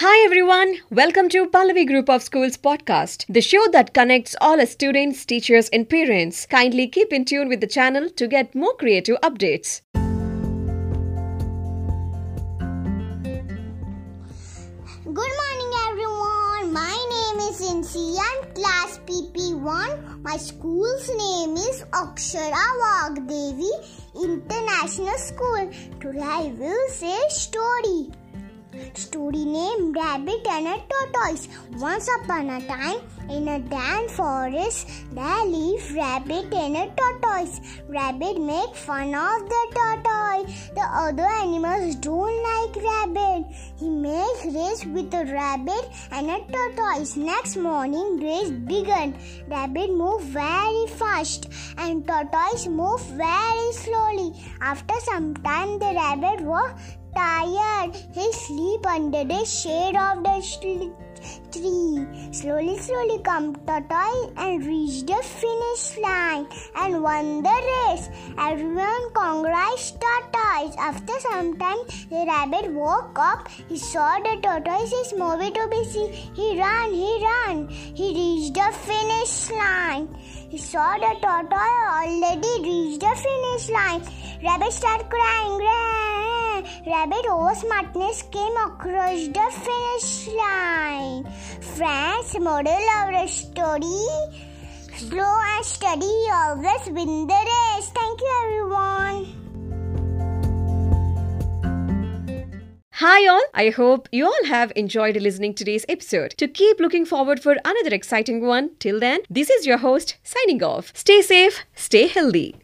Hi everyone, welcome to Pallavi Group of Schools podcast, the show that connects all students, teachers, and parents. Kindly keep in tune with the channel to get more creative updates. Good morning, everyone. My name is Insi. Class PP1. My school's name is Akshara Vagdevi International School. Today I will say story. Story name Rabbit and a Tortoise. Once upon a time, in a damp forest, there lived Rabbit and a Tortoise. Rabbit make fun of the tortoise. The other animals don't like Rabbit. He makes race with a rabbit and a tortoise. Next morning, race began. Rabbit moved very fast and tortoise moved very slowly. After some time, the rabbit was tired. He sleep under the shade of the tree. Slowly, slowly come tortoise and reach the finish line and won the race. Everyone congratulates tortoise. After some time, the rabbit woke up. He saw the tortoise is moving to be seen. He ran, he ran. He reached the finish line. He saw the tortoise already reached the finish line. Rabbit started crying. Rabbit over smartness came across the finish line. Friends, model of the story. Slow and steady always win the race. Thank you, everyone. Hi all, I hope you all have enjoyed listening today's episode. To keep looking forward for another exciting one, till then, this is your host signing off. Stay safe, stay healthy.